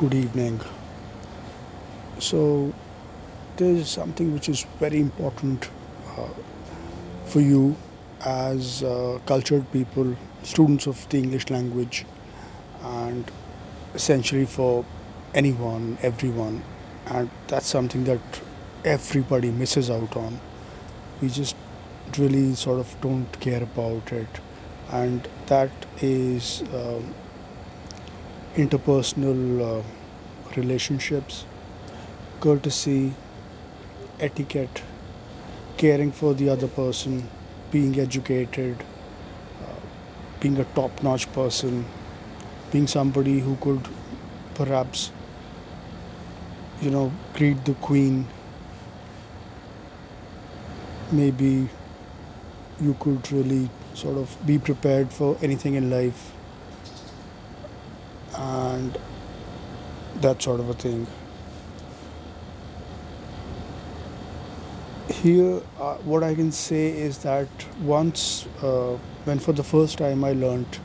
good evening. So, there is something which is very important uh, for you as uh, cultured people, students of the English language, and essentially for anyone, everyone. And that's something that everybody misses out on. We just really sort of don't care about it. And that is um, interpersonal uh, relationships, courtesy, etiquette, caring for the other person, being educated, uh, being a top notch person, being somebody who could perhaps, you know, greet the queen. Maybe you could really sort of be prepared for anything in life and that sort of a thing. Here, uh, what I can say is that once, uh, when for the first time I learned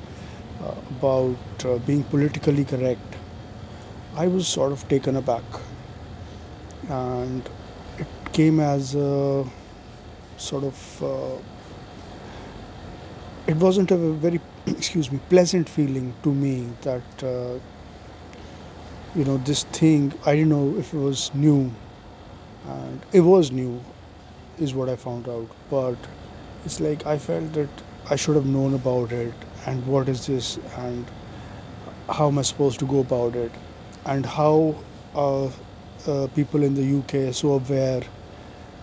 uh, about uh, being politically correct, I was sort of taken aback. And it came as a sort of, uh, it wasn't a very, excuse me, pleasant feeling to me that, uh, you know, this thing, I didn't know if it was new. And it was new, is what I found out. But it's like I felt that I should have known about it and what is this and how am I supposed to go about it and how are uh, people in the UK so aware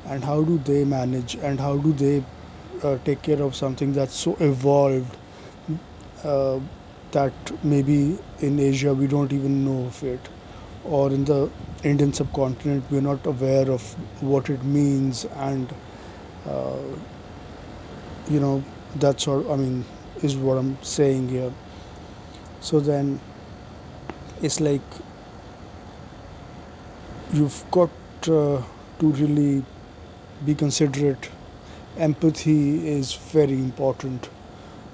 and how do they manage and how do they uh, take care of something that's so evolved uh, that maybe in Asia we don't even know of it. Or in the Indian subcontinent we're not aware of what it means and uh, you know that sort I mean is what I'm saying here. So then it's like you've got uh, to really be considerate empathy is very important.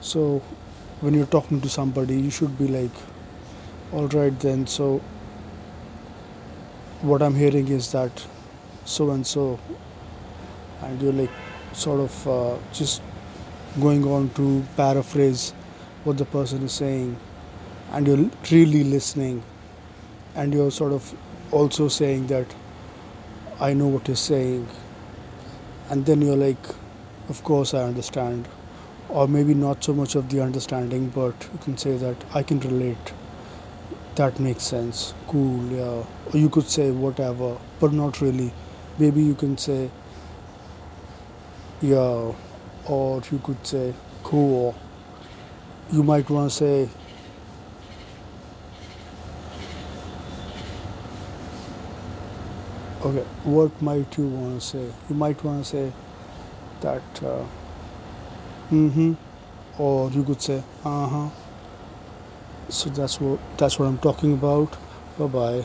So when you're talking to somebody you should be like all right then so what i'm hearing is that so and so and you're like sort of uh, just going on to paraphrase what the person is saying and you're really listening and you're sort of also saying that i know what you're saying and then you're like of course i understand. Or maybe not so much of the understanding but you can say that i can relate. That makes sense. Cool yeah. Or you could say whatever but not really. Maybe you can say yeah. Or you could say cool. You might want to say okay what might you want to say? You might want to say that uh, mm-hmm or you could say uh-huh. So that's what that's what i'm talking about. Bye bye